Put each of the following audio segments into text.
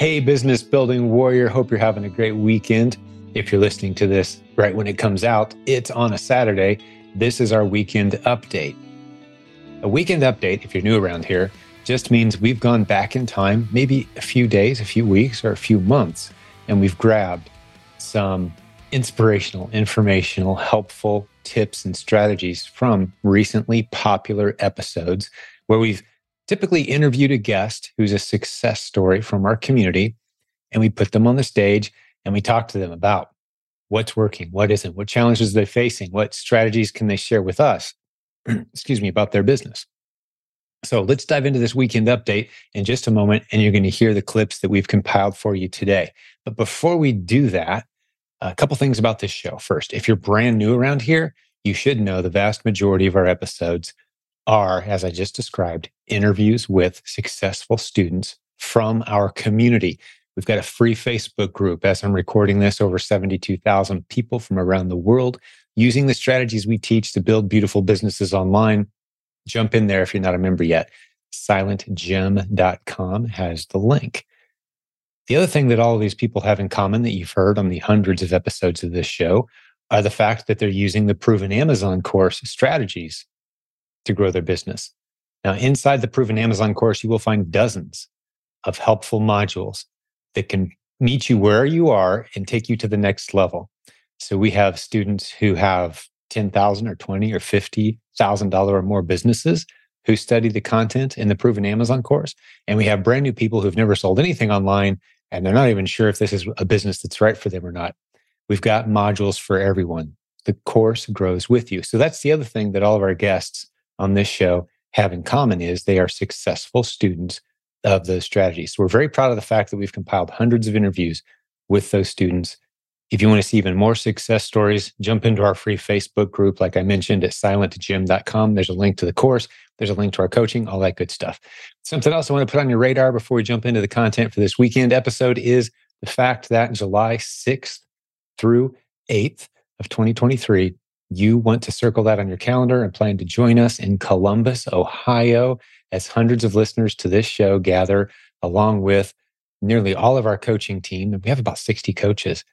Hey, business building warrior. Hope you're having a great weekend. If you're listening to this right when it comes out, it's on a Saturday. This is our weekend update. A weekend update, if you're new around here, just means we've gone back in time, maybe a few days, a few weeks, or a few months, and we've grabbed some inspirational, informational, helpful tips and strategies from recently popular episodes where we've typically interviewed a guest who's a success story from our community, and we put them on the stage and we talk to them about what's working, what isn't, what challenges they're facing, what strategies can they share with us, excuse me, about their business. So let's dive into this weekend update in just a moment, and you're going to hear the clips that we've compiled for you today. But before we do that, a couple things about this show. First, if you're brand new around here, you should know the vast majority of our episodes are, as I just described, interviews with successful students from our community. We've got a free Facebook group as I'm recording this, over 72,000 people from around the world using the strategies we teach to build beautiful businesses online. Jump in there if you're not a member yet. SilentJim.com has the link. The other thing that all of these people have in common that you've heard on the hundreds of episodes of this show are the fact that they're using the proven Amazon course strategies to grow their business. Now, inside the Proven Amazon course, you will find dozens of helpful modules that can meet you where you are and take you to the next level. So we have students who have 10,000 or 20 or 50,000 dollar or more businesses who study the content in the Proven Amazon course. And we have brand new people who've never sold anything online and they're not even sure if this is a business that's right for them or not. We've got modules for everyone. The course grows with you. So that's the other thing that all of our guests on this show have in common is they are successful students of those strategies. So we're very proud of the fact that we've compiled hundreds of interviews with those students. If you want to see even more success stories, jump into our free Facebook group, like I mentioned at silentjim.com. There's a link to the course, there's a link to our coaching, all that good stuff. Something else I want to put on your radar before we jump into the content for this weekend episode is the fact that July 6th through 8th of 2023, you want to circle that on your calendar and plan to join us in Columbus, Ohio, as hundreds of listeners to this show gather along with nearly all of our coaching team. We have about 60 coaches,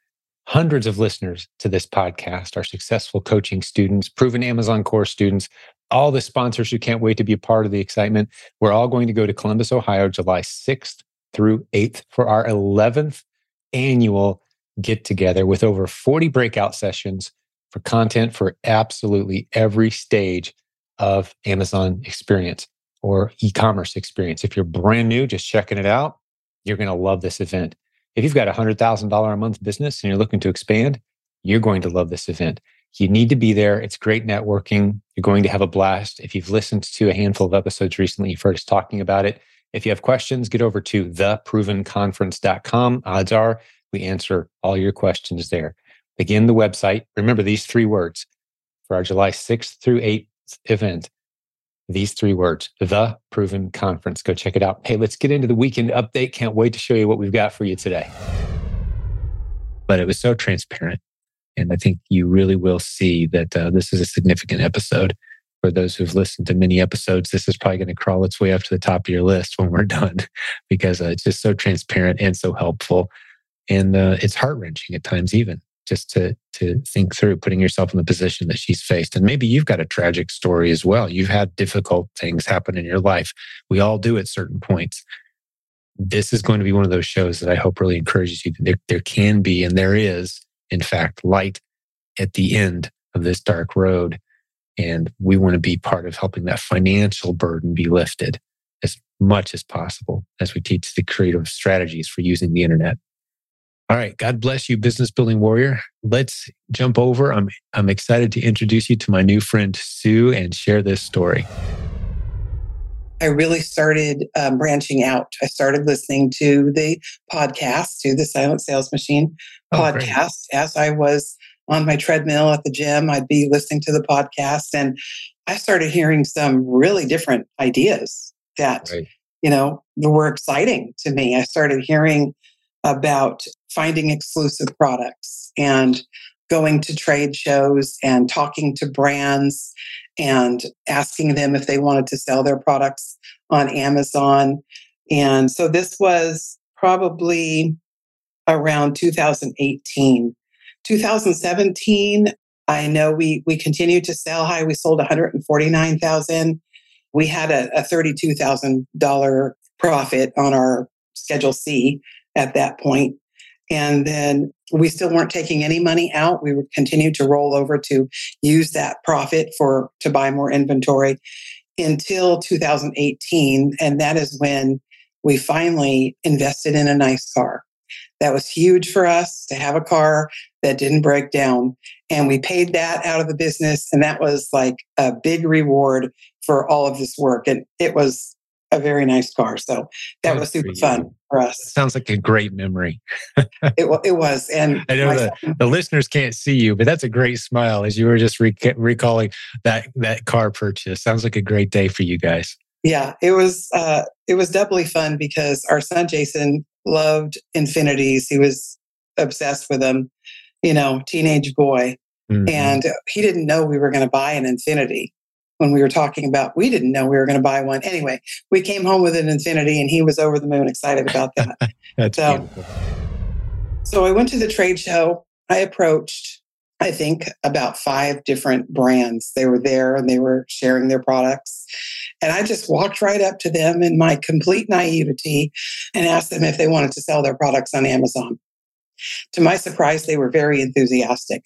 hundreds of listeners to this podcast, our successful coaching students, proven Amazon course students, all the sponsors who can't wait to be a part of the excitement. We're all going to go to Columbus, Ohio, July 6th through 8th for our 11th annual get together with over 40 breakout sessions for content for absolutely every stage of Amazon experience or e commerce experience. If you're brand new, just checking it out, you're going to love this event. If you've got a $100,000 a month business and you're looking to expand, you're going to love this event. You need to be there. It's great networking. You're going to have a blast. If you've listened to a handful of episodes recently, you've heard us talking about it. If you have questions, get over to theprovenconference.com. Odds are we answer all your questions there. Again, the website. Remember these three words for our July 6th through 8th event. These three words, the proven conference. Go check it out. Hey, let's get into the weekend update. Can't wait to show you what we've got for you today. But it was so transparent. And I think you really will see that uh, this is a significant episode. For those who've listened to many episodes, this is probably going to crawl its way up to the top of your list when we're done because uh, it's just so transparent and so helpful. And uh, it's heart wrenching at times, even just to to think through putting yourself in the position that she's faced. And maybe you've got a tragic story as well. You've had difficult things happen in your life. We all do at certain points. This is going to be one of those shows that i hope really encourages you there, there can be and there is in fact light at the end of this dark road. And we want to be part of helping that financial burden be lifted as much as possible as we teach the creative strategies for using the internet all right. God bless you, business building warrior. Let's jump over. I'm, I'm excited to introduce you to my new friend, Sue, and share this story. I really started um, branching out. I started listening to the podcast, to the Silent Sales Machine oh, podcast. Great. As I was on my treadmill at the gym, I'd be listening to the podcast and I started hearing some really different ideas that, right. you know, were exciting to me. I started hearing about finding exclusive products and going to trade shows and talking to brands and asking them if they wanted to sell their products on Amazon. And so this was probably around 2018. 2017, I know we we continued to sell high. We sold 149,000. We had a, a $32,000 profit on our Schedule C at that point. And then we still weren't taking any money out. We would continue to roll over to use that profit for to buy more inventory until 2018. And that is when we finally invested in a nice car. That was huge for us to have a car that didn't break down. And we paid that out of the business. And that was like a big reward for all of this work. And it was a very nice car. So that was super fun for us. Sounds like a great memory. it, it was. And I know the, the listeners can't see you, but that's a great smile as you were just recalling that, that car purchase. Sounds like a great day for you guys. Yeah, it was, uh, it was doubly fun because our son, Jason, loved Infinitis. He was obsessed with them, you know, teenage boy. Mm-hmm. And he didn't know we were going to buy an Infiniti when we were talking about we didn't know we were going to buy one. Anyway we came home with an Infiniti and he was over the moon excited about that. That's so, beautiful. so i went to the trade show. I approached i think about five different brands. They were there and they were sharing their products. And i just walked right up to them in my complete naivety and asked them if they wanted to sell their products on amazon. To my surprise they were very enthusiastic.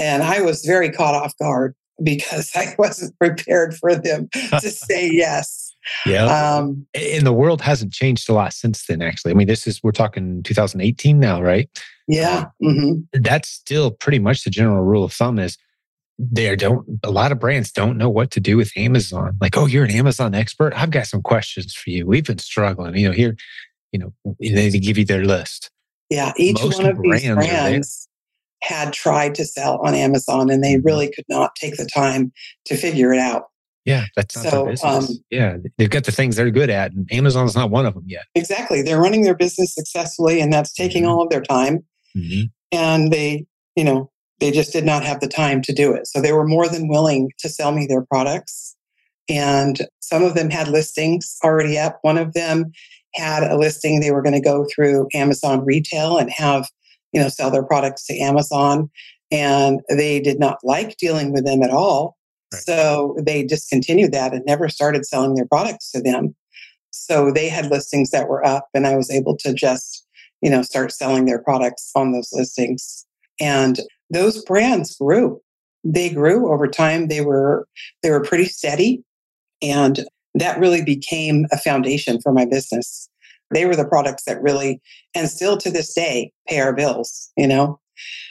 And I was very caught off guard because I wasn't prepared for them to say yes. Yeah. Um, and the world hasn't changed a lot since then, actually. I mean, this is, we're talking 2018 now, right? Yeah. Mm-hmm. That's still pretty much the general rule of thumb is there don't, a lot of brands don't know what to do with Amazon. Like, oh, you're an Amazon expert. I've got some questions for you. We've been struggling, you know, here, you know, they give you their list. Yeah. Each Most one of brands these brands had tried to sell on Amazon and they mm-hmm. really could not take the time to figure it out. Yeah, that's so. Um, yeah, they've got the things they're good at, and Amazon's not one of them yet. Exactly, they're running their business successfully, and that's taking mm-hmm. all of their time. Mm-hmm. And they, you know, they just did not have the time to do it. So they were more than willing to sell me their products, and some of them had listings already up. One of them had a listing; they were going to go through Amazon Retail and have you know, sell their products to Amazon. And they did not like dealing with them at all. Right. So they discontinued that and never started selling their products to them. So they had listings that were up, and I was able to just, you know, start selling their products on those listings. And those brands grew. They grew over time. They were they were pretty steady, and that really became a foundation for my business. They were the products that really, and still to this day, pay our bills, you know?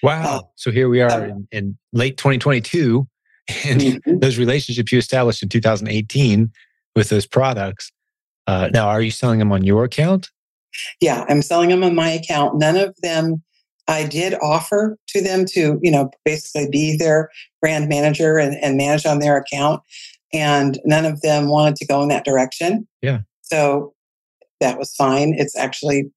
Wow. Uh, so here we are uh, in, in, late 2022, and mm-hmm. those relationships you established in 2018 with those products. Uh, now, are you selling them on your account? Yeah, I'm selling them on my account. None of them I did offer to them to, you know, basically be their brand manager and, and manage on their account. And none of them wanted to go in that direction. Yeah. So that was fine. It's actually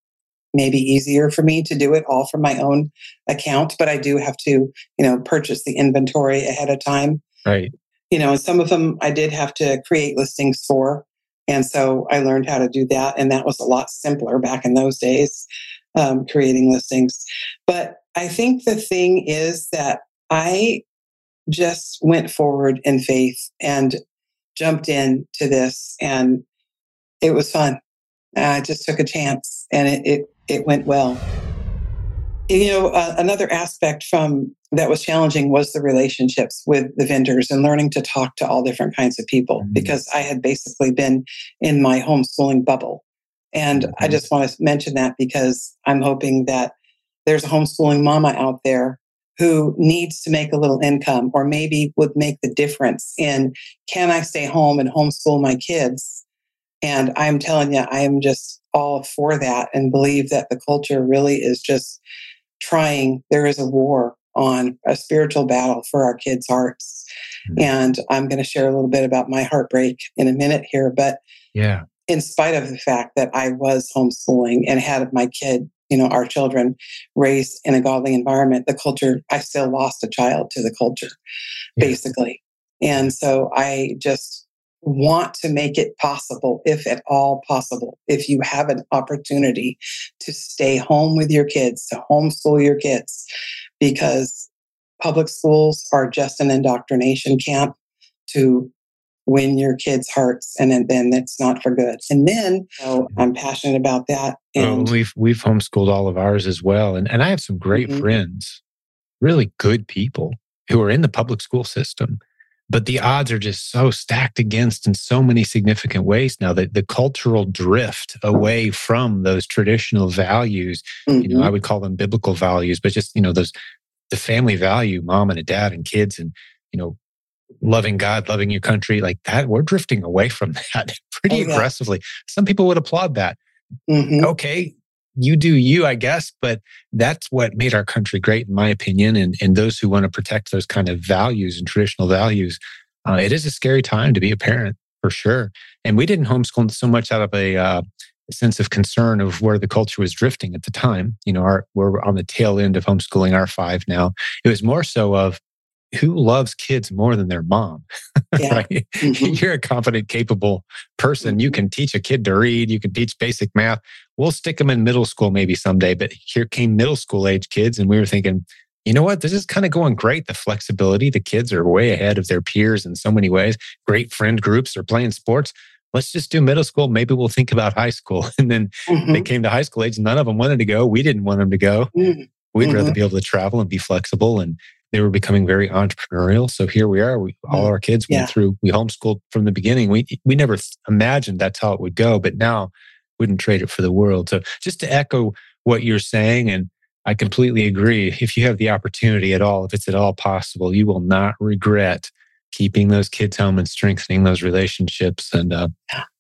maybe easier for me to do it all from my own account, but I do have to, you know, purchase the inventory ahead of time. Right. You know, and some of them I did have to create listings for. And so I learned how to do that. And that was a lot simpler back in those days, um, creating listings. But I think the thing is that I just went forward in faith and jumped into this and it was fun. I just took a chance and it, it, it went well. You know, uh, another aspect from that was challenging was the relationships with the vendors and learning to talk to all different kinds of people mm-hmm. because I had basically been in my homeschooling bubble. And mm-hmm. I just want to mention that because I'm hoping that there's a homeschooling mama out there who needs to make a little income or maybe would make the difference in can I stay home and homeschool my kids and I'm telling you, I am just all for that and believe that the culture really is just trying. There is a war on a spiritual battle for our kids' hearts. Mm-hmm. And I'm going to share a little bit about my heartbreak in a minute here. But yeah, in spite of the fact that I was homeschooling and had my kid, you know, our children raised in a godly environment, the culture, I still lost a child to the culture, yeah. basically. And so I just want to make it possible, if at all possible, if you have an opportunity to stay home with your kids, to homeschool your kids, because public schools are just an indoctrination camp to win your kids' hearts, and then it's not for good. And then so I'm passionate about that. And well, we've we've homeschooled all of ours as well, and and I have some great mm-hmm. friends, really good people who are in the public school system but the odds are just so stacked against in so many significant ways now that the cultural drift away from those traditional values mm-hmm. you know i mm-hmm. would call them biblical values but just you know those the family value mom and a dad and kids and you know loving god loving your country like that we're drifting away from that pretty oh, yeah. aggressively some people would applaud that mm-hmm. okay you do you, I guess, but that's what made our country great, in my opinion. And, and those who want to protect those kind of values and traditional values, uh, it is a scary time to be a parent for sure. And we didn't homeschool so much out of a, uh, sense of concern of where the culture was drifting at the time. You know, our, we're on the tail end of homeschooling our five now. It was more so of who loves kids more than their mom? Yeah. right? Mm-hmm. You're a confident, capable person. Mm-hmm. You can teach a kid to read. You can teach basic math. We'll stick them in middle school maybe someday. But here came middle school age kids, and we were thinking, you know what? This is kind of going great. The flexibility, the kids are way ahead of their peers in so many ways. Great friend groups. They're playing sports. Let's just do middle school. Maybe we'll think about high school. And then mm-hmm. they came to high school age. None of them wanted to go. We didn't want them to go. Mm-hmm. We'd rather mm-hmm. be able to travel and be flexible and they were becoming very entrepreneurial. So here we are. We, all our kids went through. We homeschooled from the beginning. We we never imagined that's how it would go, but now wouldn't trade it for the world. So just to echo what you're saying, and I completely agree. If you have the opportunity at all, if it's at all possible, you will not regret keeping those kids home and strengthening those relationships. And uh,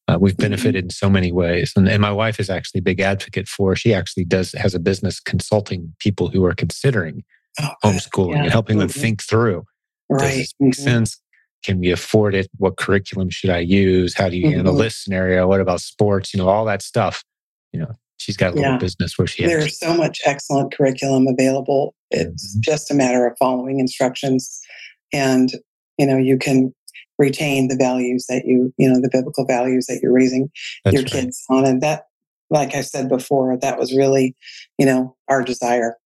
uh, we've mm-hmm. benefited in so many ways. And, and my wife is actually a big advocate for. She actually does has a business consulting people who are considering oh, homeschooling yeah. and helping mm-hmm. them think through. Right. Does make mm-hmm. sense? Can we afford it? What curriculum should I use? How do you mm-hmm. handle this scenario? What about sports? You know, all that stuff. You know, she's got a little yeah. business where she has. There's so much excellent curriculum available. It's mm-hmm. just a matter of following instructions and you know, you can retain the values that you, you know, the biblical values that you're raising That's your right. kids on. And that, like I said before, that was really, you know, our desire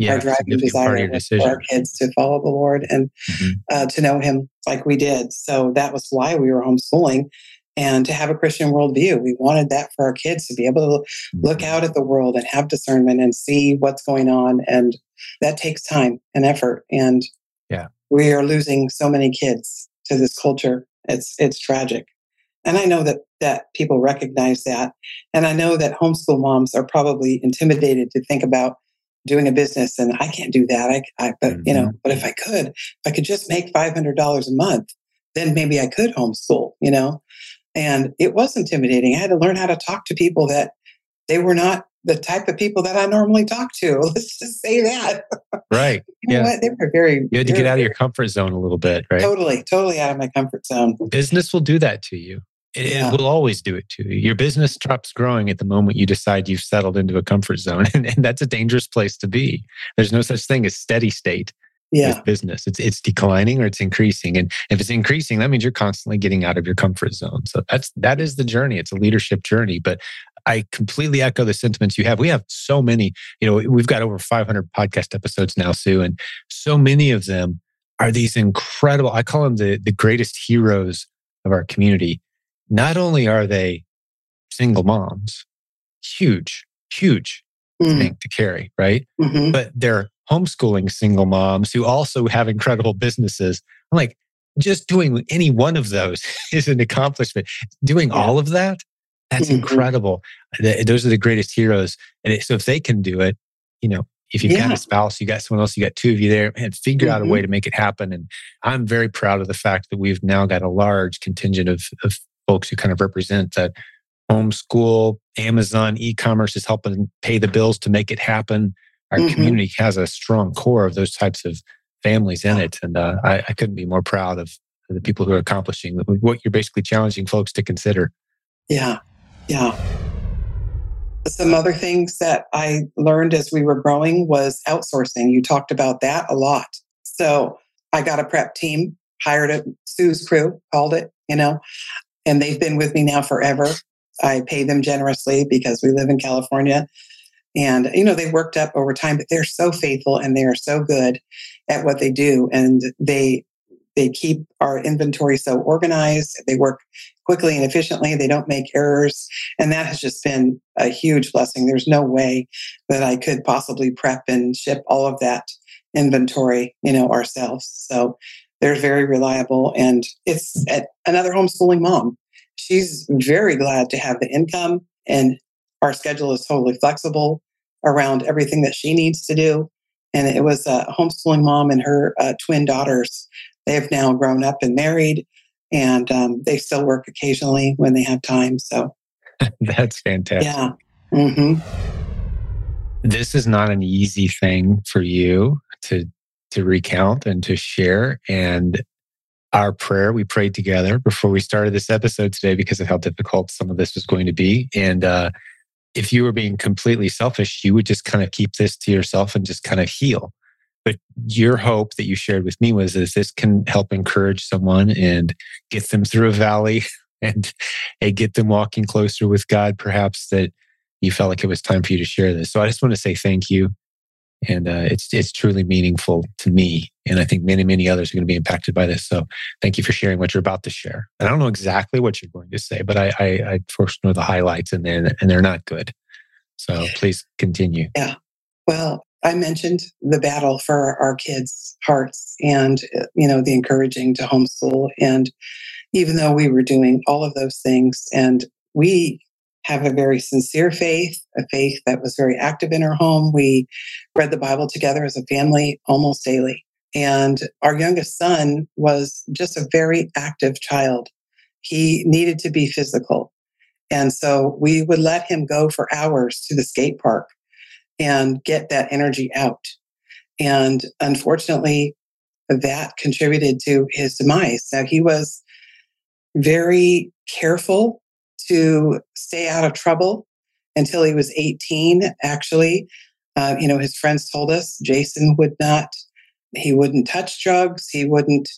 yeah, our driving desire for our kids to follow the Lord and mm-hmm. uh, to know Him like we did. So that was why we were homeschooling and to have a Christian worldview. We wanted that for our kids to be able to mm-hmm. look out at the world and have discernment and see what's going on. And that takes time and effort. And yeah, we are losing so many kids to this culture. It's it's tragic. And I know that that people recognize that. And I know that homeschool moms are probably intimidated to think about doing a business and I can't do that. I, I but mm-hmm. you know, mm-hmm. but if I could, if I could just make $500 a month, then maybe I could homeschool, you know? And it was intimidating. I had to learn how to talk to people that they were not the type of people that I normally talk to. Let's just say that. Right. you know yeah. What? They were very. You had to get out of your comfort zone a little bit, right? Totally, totally out of my comfort zone. Business will do that to you. It, yeah. will always do it to you. Your business stops growing at the moment you decide you've settled into a comfort zone. And, and that's a dangerous place to be. There's no such thing as steady state yeah. with business. It's it's declining or it's increasing. And if it's increasing, that means you're constantly getting out of your comfort zone. So that's that is the journey. It's a leadership journey. But I completely echo the sentiments you have. We have so many, you know, we've got over 500 podcast episodes now, Sue, and so many of them are these incredible, I call them the, the greatest heroes of our community not only are they single moms, huge, huge mm. thing to carry, right? Mm-hmm. But they're homeschooling single moms who also have incredible businesses. I'm like, just doing any one of those is an accomplishment. Doing yeah. all of that, that's mm-hmm. incredible. Those are the greatest heroes. And so if they can do it, you know, if you've yeah. got a spouse, you got someone else, you got two of you there, and figure mm-hmm. out a way mm-hmm. to make it happen. And I'm very proud of the fact that we've now got a large contingent of, of folks who kind of represent that homeschool, Amazon, e-commerce is helping pay the bills to make it happen. Our mm-hmm. community has a strong core of those types of families in it, and uh, I, I, couldn't be more proud of the people who are accomplishing what you're basically challenging folks to consider. Yeah, yeah. Some other things that I learned as we were growing was outsourcing. You talked about that a lot. So I got a prep team, hired a Sue's crew, called it, you know, and they've been with me now forever. I pay them generously because we live in California. And, you know, they worked up over time, but they're so faithful and they are so good at what they do. And they, they keep our inventory so organized. They work quickly and efficiently. They don't make errors. And that has just been a huge blessing. There's no way that I could possibly prep and ship all of that inventory, you know, ourselves. So they're very reliable. And it's another homeschooling mom. She's very glad to have the income and our schedule is totally flexible around everything that she needs to do. And it was a homeschooling mom and her uh, twin daughters. They have now grown up and married, and um, they still work occasionally when they have time. So that's fantastic. Yeah. Mm-hmm. This is not an easy thing for you to to recount and to share. And our prayer, we prayed together before we started this episode today because of how difficult some of this was going to be. And uh, if you were being completely selfish, you would just kind of keep this to yourself and just kind of heal. But your hope that you shared with me was that this can help encourage someone and get them through a valley and, and get them walking closer with God, perhaps that you felt like it was time for you to share this. So I just want to say thank you. And uh, it's it's truly meaningful to me, and I think many many others are going to be impacted by this. So, thank you for sharing what you're about to share. And I don't know exactly what you're going to say, but I I, I first know the highlights, and then and they're not good. So please continue. Yeah. Well, I mentioned the battle for our kids' hearts, and you know the encouraging to homeschool. And even though we were doing all of those things, and we have a very sincere faith, a faith that was very active in our home. We read the Bible together as a family almost daily. And our youngest son was just a very active child. He needed to be physical. And so we would let him go for hours to the skate park and get that energy out. And unfortunately, that contributed to his demise. Now, he was very careful to stay out of trouble until he was 18. Actually, uh, you know, his friends told us Jason would not, he wouldn't touch drugs. He wouldn't,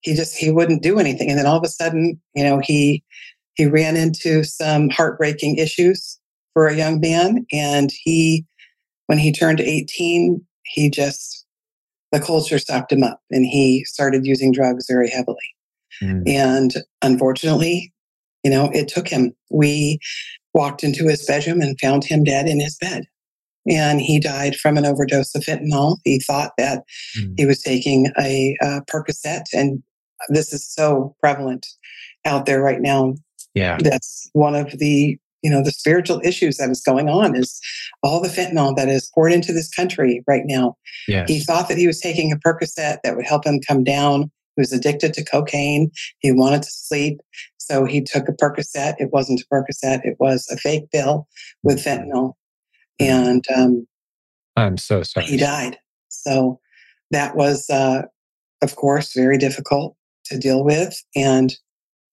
he just, he wouldn't do anything. And then all of a sudden, you know, he, he ran into some heartbreaking issues for a young man. And he, when he turned 18, he just, the culture sucked him up and he started using drugs very heavily. Mm. And unfortunately, you know, it took him. We walked into his bedroom and found him dead in his bed. And he died from an overdose of fentanyl. He thought that mm. he was taking a, a Percocet. And this is so prevalent out there right now. Yeah. That's one of the you know the spiritual issues that is going on is all the fentanyl that is poured into this country right now yes. he thought that he was taking a percocet that would help him come down he was addicted to cocaine he wanted to sleep so he took a Percocet. It wasn't a Percocet, it was a fake pill with fentanyl. And um, I'm so sorry. He died. So that was, uh, of course, very difficult to deal with. And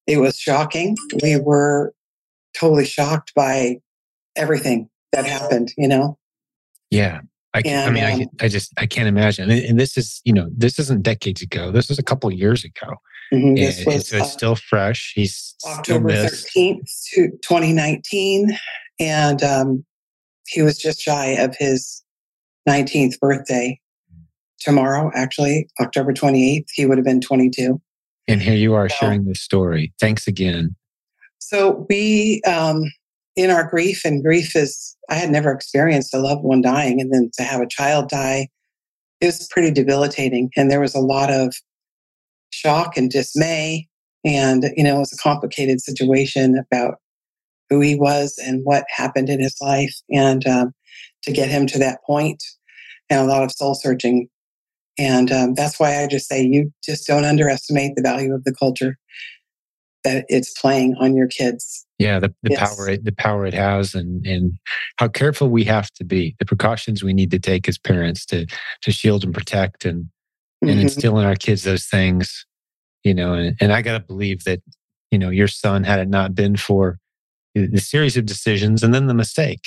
it was shocking. We were totally shocked by everything that happened, you know? Yeah. I, and, I mean, um, I, I just, I can't imagine. And, and, this is, you know, this isn't decades ago. This was a couple years ago. Mm-hmm. Was, it's, it's uh, still fresh. He's October 13th, 2019. And um, he was just shy of his 19th birthday. Tomorrow, actually, October 28th, he would have been 22. And here you are so, sharing this story. Thanks again. So we, um, in our grief, and grief is, I had never experienced a loved one dying, and then to have a child die is pretty debilitating. And there was a lot of shock and dismay. And, you know, it was a complicated situation about who he was and what happened in his life. And um, to get him to that point, and a lot of soul searching. And um, that's why I just say you just don't underestimate the value of the culture that it's playing on your kids. Yeah, the, the yes. power it, the power it has, and and how careful we have to be, the precautions we need to take as parents to to shield and protect, and and mm-hmm. instill in our kids those things you know and, and i got to believe that you know your son had it not been for the series of decisions and then the mistake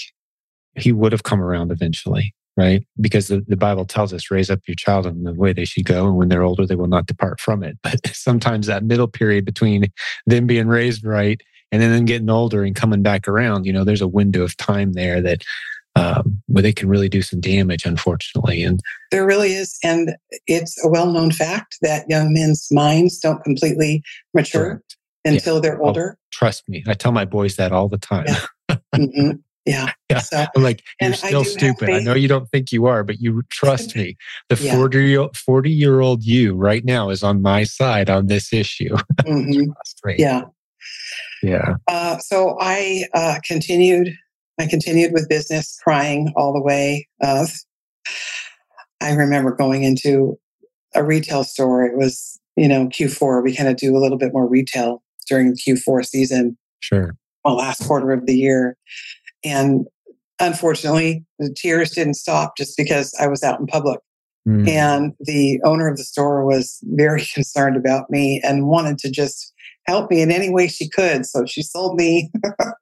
he would have come around eventually right? Because the, the Bible tells us, raise up your child in the way they should go. And when they're older, they will not depart from it. But sometimes that middle period between them being raised right and then getting older and coming back around, you know, there's a window of time there that um, where they can really do some damage, unfortunately. And there really is. And it's a well known fact that young men's minds don't completely mature correct. until yeah. they're oh, older. Oh, trust me. I tell my boys that all the time. Yeah. mm-hmm. Yeah. yeah. So, I'm like, you're still stupid. I know you don't think you are, but you trust me. The 40 year 40 year old you right now is on my side on this issue. Mm-hmm. yeah. Yeah. Uh, so I uh, continued. I continued with business, crying all the way. Uh, I remember going into a retail store. It was, you know, Q4. We kind of do a little bit more retail during the Q4 season. Sure. Well, last quarter of the year. And unfortunately, the tears didn't stop just because I was out in public. Mm. And the owner of the store was very concerned about me and wanted to just help me in any way she could. So she sold me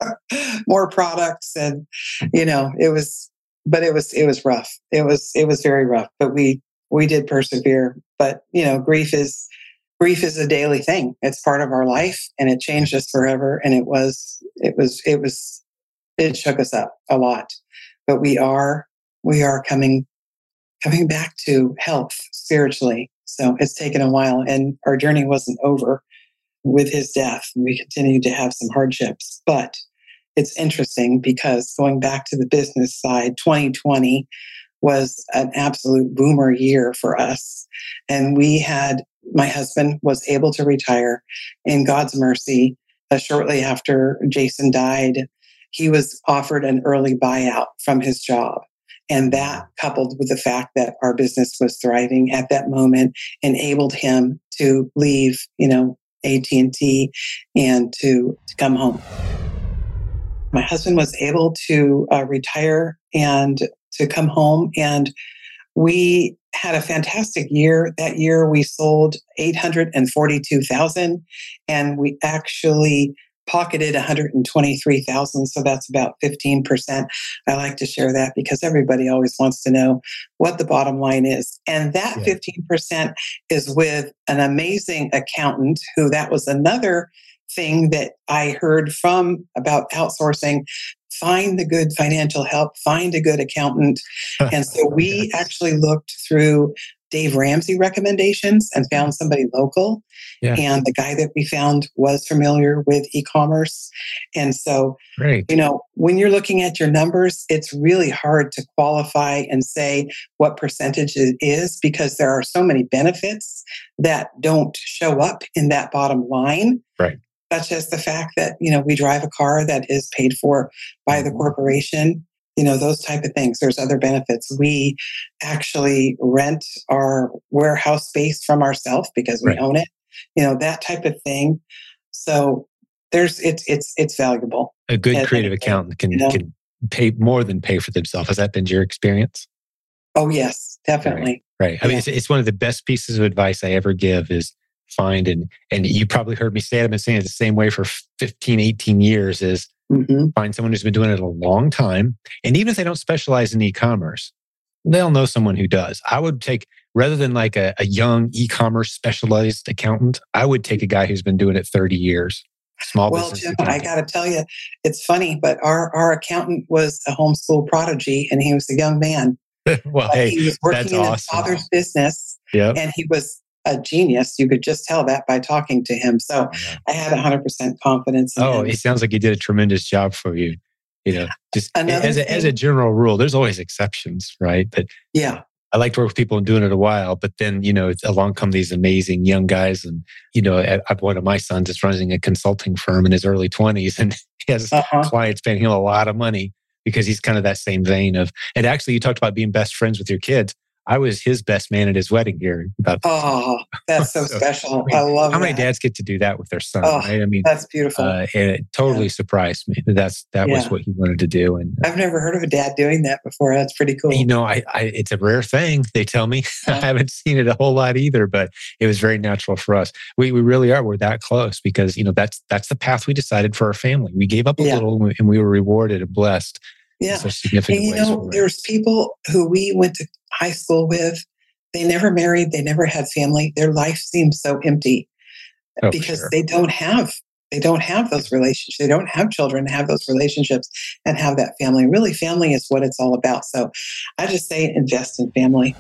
more products and you know, it was but it was it was rough. It was it was very rough, but we we did persevere. But, you know, grief is grief is a daily thing. It's part of our life and it changed us forever and it was it was it was it shook us up a lot. But we are we are coming coming back to health spiritually. So it's taken a while and our journey wasn't over with his death. We continued to have some hardships, but it's interesting because going back to the business side, 2020 was an absolute boomer year for us. And we had, my husband was able to retire in God's mercy uh, shortly after Jason died he was offered an early buyout from his job. And that coupled with the fact that our business was thriving at that moment enabled him to leave, you know, AT&T and to, to come home. My husband was able to uh, retire and to come home and we had a fantastic year. That year we sold 842,000 and we actually pocketed 123,000 so that's about 15%. I like to share that because everybody always wants to know what the bottom line is. And that yeah. 15% is with an amazing accountant who that was another thing that I heard from about outsourcing find the good financial help, find a good accountant. and so we actually looked through Dave Ramsey recommendations and found somebody local. Yeah. And the guy that we found was familiar with e commerce. And so, Great. you know, when you're looking at your numbers, it's really hard to qualify and say what percentage it is because there are so many benefits that don't show up in that bottom line. Right. Such as the fact that, you know, we drive a car that is paid for by the mm-hmm. corporation you know those type of things. There's other benefits. We actually rent our warehouse space from ourselves because we right. own it you know that type of thing. So there's it's it's it's valuable. A good creative accountant can you know, can pay more than pay for themselves. Has that been your experience? Oh yes definitely. Right, right. i mean it's, it's one of the best pieces of advice i ever give is find and and you probably heard me say it i've been saying it the same way for 15 18 years is Mm-hmm. Find someone who's been doing it a long time. And even if they don't specialize in e commerce, they'll know someone who does. I would take, rather than like a, a young e commerce specialized accountant, I would take a guy who's been doing it 30 years. Small well, Jim, I got to tell you, it's funny, but our, our accountant was a homeschool prodigy and he was a young man. well, hey, he was working in awesome. his father's business. Yep. And he was a genius. You could just tell that by talking to him. So yeah. I had 100% confidence. oh, it sounds like he did a tremendous job for you. You know, just as a, as a general rule, there's always exceptions, right? But yeah, I like to work with people and doing it a while, but then, you know, along come these amazing young guys. And, you know, I, one of my sons is running a consulting firm in his early 20s and he has uh-huh. clients paying him a lot of money because he's kind of that same vein of, and actually, you talked about being best friends with your kids. I was his best man at his wedding here. About oh, that's so, so special. I, mean, I love. How that. many dads get to do that with their son? Oh, right? I mean, that's beautiful. Uh, and it totally yeah. surprised me that that's that yeah. was what he wanted to do. And uh, I've never heard of a dad doing that before. That's pretty cool. You know, I, I it's a rare thing. They tell me I haven't seen it a whole lot either, but it was very natural for us. We we really are. We're that close because you know that's that's the path we decided for our family. We gave up a yeah. little and we were rewarded and blessed Yeah. And, you know, there's people who we went to high school with. They never married. They never had family. Their life seems so empty oh, because sure. they don't have they don't have those relationships. They don't have children, have those relationships, and have that family. Really, family is what it's all about. So, I just say invest in family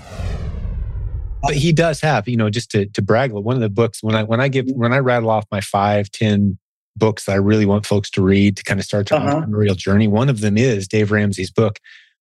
but he does have, you know, just to, to brag, one of the books when I when I give mm-hmm. when I rattle off my five, ten books that I really want folks to read to kind of start their uh-huh. entrepreneurial journey. One of them is Dave Ramsey's book,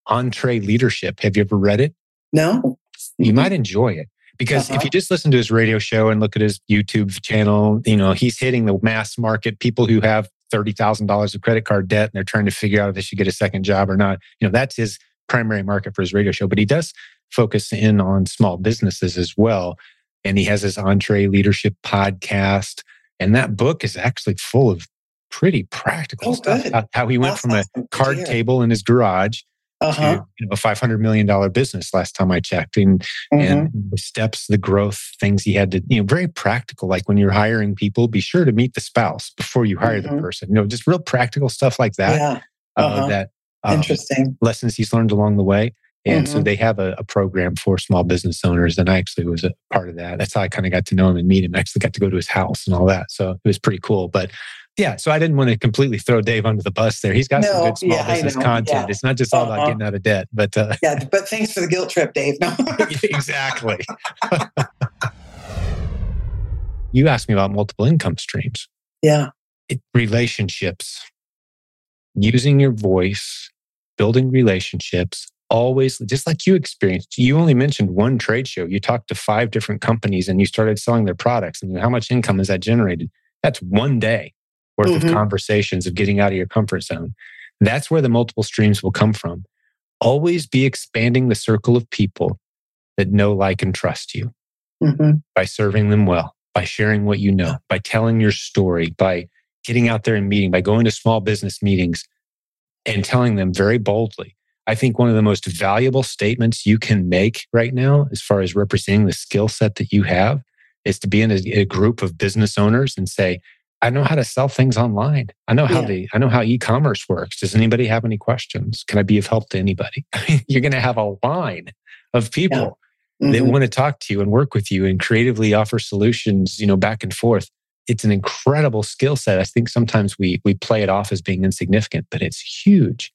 EntreLeadership. Have you ever read it? No. You might enjoy it because uh-huh. if you just listen to his radio show and look at his YouTube channel, you know, he's hitting the mass market, people who have $30,000 of credit card debt and they're trying to figure out if they should get a second job or not. You know, that's his primary market for his radio show, but he does focus in on small businesses as well. And he has his EntreLeadership podcast. And that book is actually full of pretty practical oh, stuff. How, how, he went That's from awesome. a card table in his garage uh-huh. to you know, a $500 million business last time I checked. And, mm-hmm. and the steps, the growth, things he had to, you know, very practical. Like when you're hiring people, be sure to meet the spouse before you hire mm-hmm. the person. You know, just real practical stuff like that. Yeah. Uh, uh-huh. Uh, that um, interesting lessons he's learned along the way. And mm-hmm. so they have a, a, program for small business owners. And I actually was a part of that. That's how I kind of got to know him and meet him. I actually got to go to his house and all that. So it was pretty cool. But yeah, so I didn't want to completely throw Dave under the bus there. He's got no, some good small yeah, business content. Yeah. It's not just all uh-huh. about getting out of debt, but uh, yeah. But thanks for the guilt trip, Dave. No. exactly. you asked me about multiple income streams. Yeah. It, relationships, using your voice, building relationships, always just like you experienced you only mentioned one trade show. You talked to five different companies and you started selling their products. And how much income has that generated? That's one day worth mm-hmm. of conversations of getting out of your comfort zone. That's where the multiple streams will come from. Always be expanding the circle of people that know like and trust you mm-hmm. by serving them well by sharing what you know by telling your story by getting out there and meeting by going to small business meetings and telling them very boldly I think one of the most valuable statements you can make right now, as far as representing the skill set that you have, is to be in a, a, group of business owners and say, I know how to sell things online. I know how yeah. the I know how e-commerce works. Does anybody have any questions? Can I be of help to anybody? You're going to have a line of people yeah. mm-hmm. that want to talk to you and work with you and creatively offer solutions, you know, back and forth. It's an incredible skill set. I think sometimes we we play it off as being insignificant, but it's huge.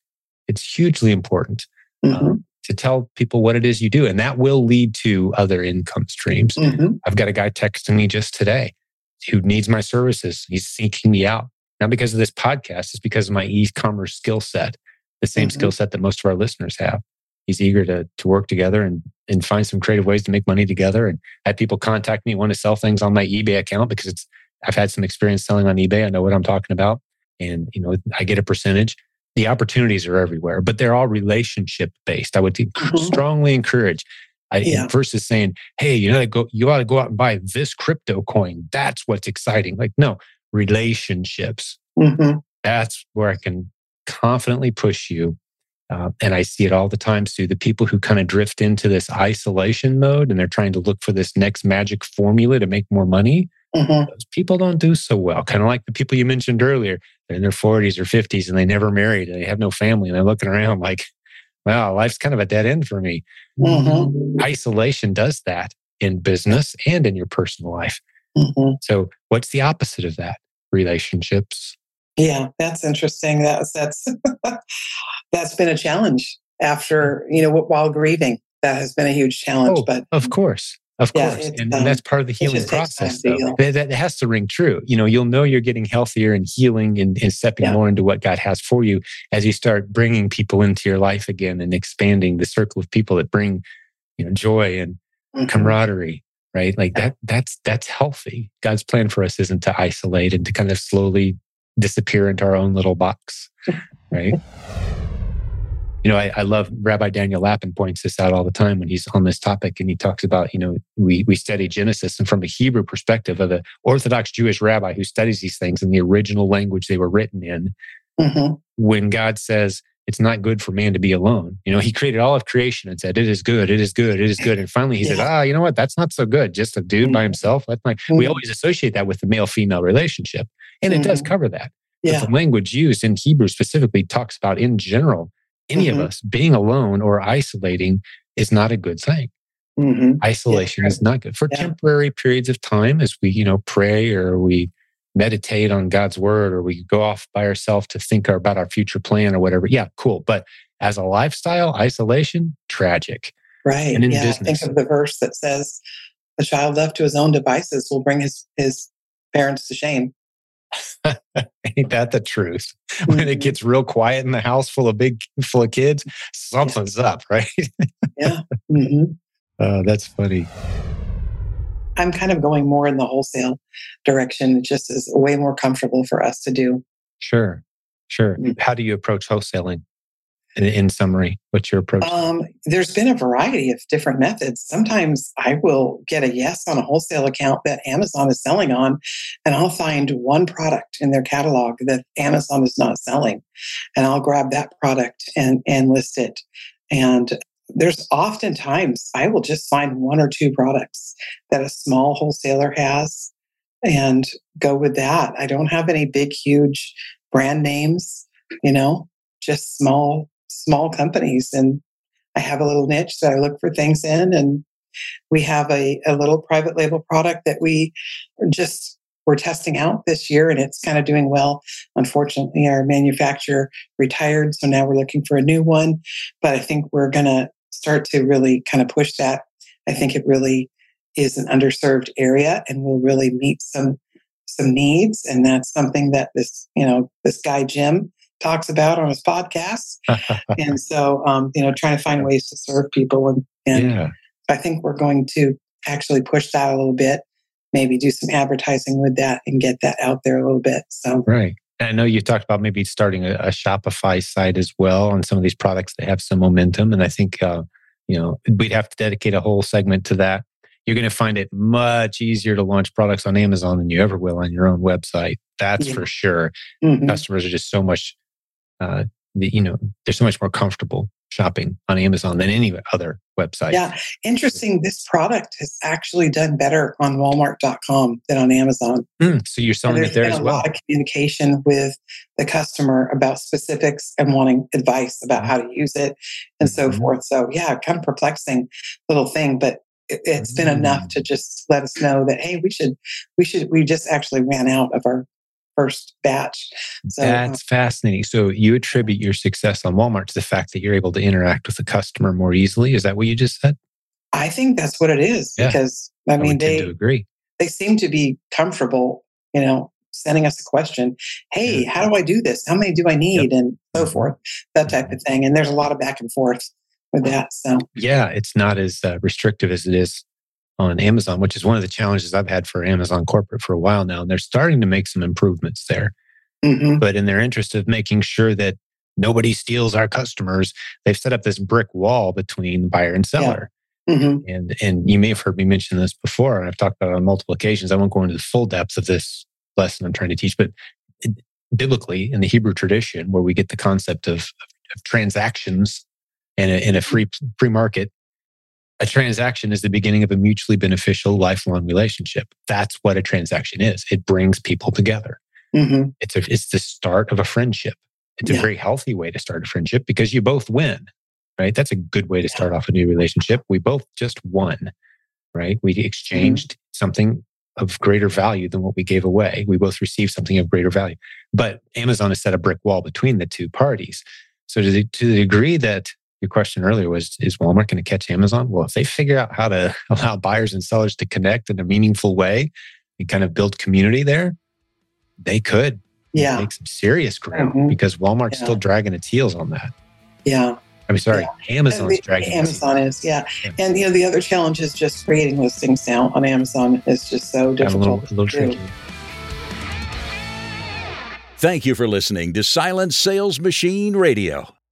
It's hugely important mm-hmm. um, to tell people what it is you do. And that will lead to other income streams. Mm-hmm. I've got a guy texting me just today who needs my services. He's seeking me out. Not because of this podcast, it's because of my e commerce skill set, the same mm-hmm. skill set that most of our listeners have. He's eager to, to work together and, and find some creative ways to make money together. And had people contact me, want to sell things on my eBay account because it's I've had some experience selling on eBay. I know what I'm talking about. And you know, I get a percentage the opportunities are everywhere, but they're all relationship based. I would mm-hmm. strongly encourage. I, yeah. versus saying, "Hey, you know, go, you ought to go out and buy this crypto coin. That's what's exciting." Like, no, relationships. Mm-hmm. That's where I can confidently push you. Uh, and I see it all the time, Sue. The people who kind of drift into this isolation mode and they're trying to look for this next magic formula to make more money. Mm-hmm. Those people don't do so well. Kind of like the people you mentioned earlier. They're in their 40s or 50s and they never married and they have no family and they're looking around like, wow, life's kind of a dead end for me. Mm-hmm. Isolation does that in business and in your personal life. Mm-hmm. So, what's the opposite of that? Relationships. Yeah, that's interesting. That's that's that's been a challenge after you know while grieving. That has been a huge challenge. Oh, but of course, of yeah, course, and, um, and, that's part of the healing process. Though. That, that, has to ring true. You know, you'll know you're getting healthier and healing and, and stepping yeah. more into what God has for you as you start bringing people into your life again and expanding the circle of people that bring, you know, joy and mm-hmm. camaraderie. Right, like that. That's that's healthy. God's plan for us isn't to isolate and to kind of slowly disappear into our own little box. Right you know, I, I, love Rabbi Daniel Lapin points this out all the time when he's on this topic, and he talks about, you know, we we study Genesis, and from a Hebrew perspective of the Orthodox Jewish rabbi who studies these things in the original language they were written in, mm-hmm. when God says it's not good for man to be alone, you know, He created all of creation and said it is good, it is good, it is good, and finally He yeah. said, ah, you know what, that's not so good, just a dude mm-hmm. by himself. That's like mm-hmm. we always associate that with the male female relationship, and it does mm-hmm. cover that. Yeah. But the language used in Hebrew specifically talks about in general any mm-hmm. of us, being alone or isolating is not a good thing. Mm-hmm. Isolation yeah. is not good for yeah. temporary periods of time as we, you know, pray or we meditate on God's word or we go off by ourselves to think about our future plan or whatever. Yeah, cool. But as a lifestyle, isolation, tragic. Right. And in yeah, business, think of the verse that says, "A child left to his own devices will bring his his parents to shame." Ain't that the truth? When it mm-hmm. gets real quiet in the house full of big full of kids, something's yeah. up, right? yeah. Mm-hmm. Uh, that's funny. I'm kind of going more in the wholesale direction. It just is way more comfortable for us to do. Sure. Sure. Mm-hmm. How do you approach wholesaling? In, in, summary, what's your approach? Um, there's been a variety of different methods. Sometimes I will get a yes on a wholesale account that Amazon is selling on, and I'll find one product in their catalog that Amazon is not selling, and I'll grab that product and and list it. And there's oftentimes I will just find one or two products that a small wholesaler has and go with that. I don't have any big, huge brand names, you know, just small, small companies. And I have a little niche that I look for things in. And we have a, a little private label product that we just we're testing out this year and it's kind of doing well. Unfortunately, our manufacturer retired, so now we're looking for a new one. But I think we're going to start to really kind of push that. I think it really is an underserved area and will really meet some some needs and that's something that this you know this guy jim talks about on his podcast and so um, you know trying to find ways to serve people and, and yeah. i think we're going to actually push that a little bit maybe do some advertising with that and get that out there a little bit so right And I know you talked about maybe starting a, a, Shopify site as well on some of these products that have some momentum. And I think, uh, you know, we'd have to dedicate a whole segment to that. You're going to find it much easier to launch products on Amazon than you ever will on your own website. That's yeah. for sure. Mm-hmm. Customers are just so much, uh, you know, they're so much more comfortable shopping on Amazon than any other website. Yeah. Interesting. This product has actually done better on Walmart.com than on Amazon. Mm, so you're selling it there as well. A lot of communication with the customer about specifics and wanting advice about mm-hmm. how to use it and so mm-hmm. forth. So yeah, kind of perplexing little thing, but it, has been enough to mm. just let us know that hey, we should, we should, we just actually ran out of our first batch. So, That's uh, fascinating. So you attribute your success on Walmart to the fact that you're able to interact with the customer more easily. Is that what you just said? I think that's what it is yeah. because I, I mean they agree. They seem to be comfortable, you know, sending us a question. Hey, how do I do this? How many do I need? Yep. And so forth, that type of thing. And there's a lot of back and forth with that. So yeah, it's not as uh, restrictive as it is on Amazon, which is one of the challenges I've had for Amazon corporate for a while now. And they're starting to make some improvements there. Mm-hmm. But in their interest of making sure that nobody steals our customers, they've set up this brick wall between buyer and seller. Yeah. Mm-hmm. And and you may have heard me mention this before, and I've talked about it on multiple occasions. I won't go into the full depth of this lesson I'm trying to teach, but it, biblically in the Hebrew tradition, where we get the concept of, of transactions in a, in a free free market, a transaction is the beginning of a mutually beneficial lifelong relationship. That's what a transaction is. It brings people together. Mm-hmm. It's, a, it's the start of a friendship. It's yeah. a very healthy way to start a friendship because you both win, right? That's a good way to start off a new relationship. We both just won, right? We exchanged mm-hmm. something of greater value than what we gave away. We both received something of greater value. But Amazon has set a brick wall between the two parties. So to the, to the degree that your question earlier was is Walmart going to catch Amazon? Well, if they figure out how to allow buyers and sellers to connect in a meaningful way and kind of build community there, they could yeah. make some serious ground mm-hmm. because Walmart's yeah. still dragging its heels on that. Yeah. I'm sorry, yeah. Amazon's dragging. Amazon is, yeah. yeah. And you know, the other challenge is just creating listings now on Amazon is just so difficult. A little, a little tricky. Thank you for listening to Silent Sales Machine Radio.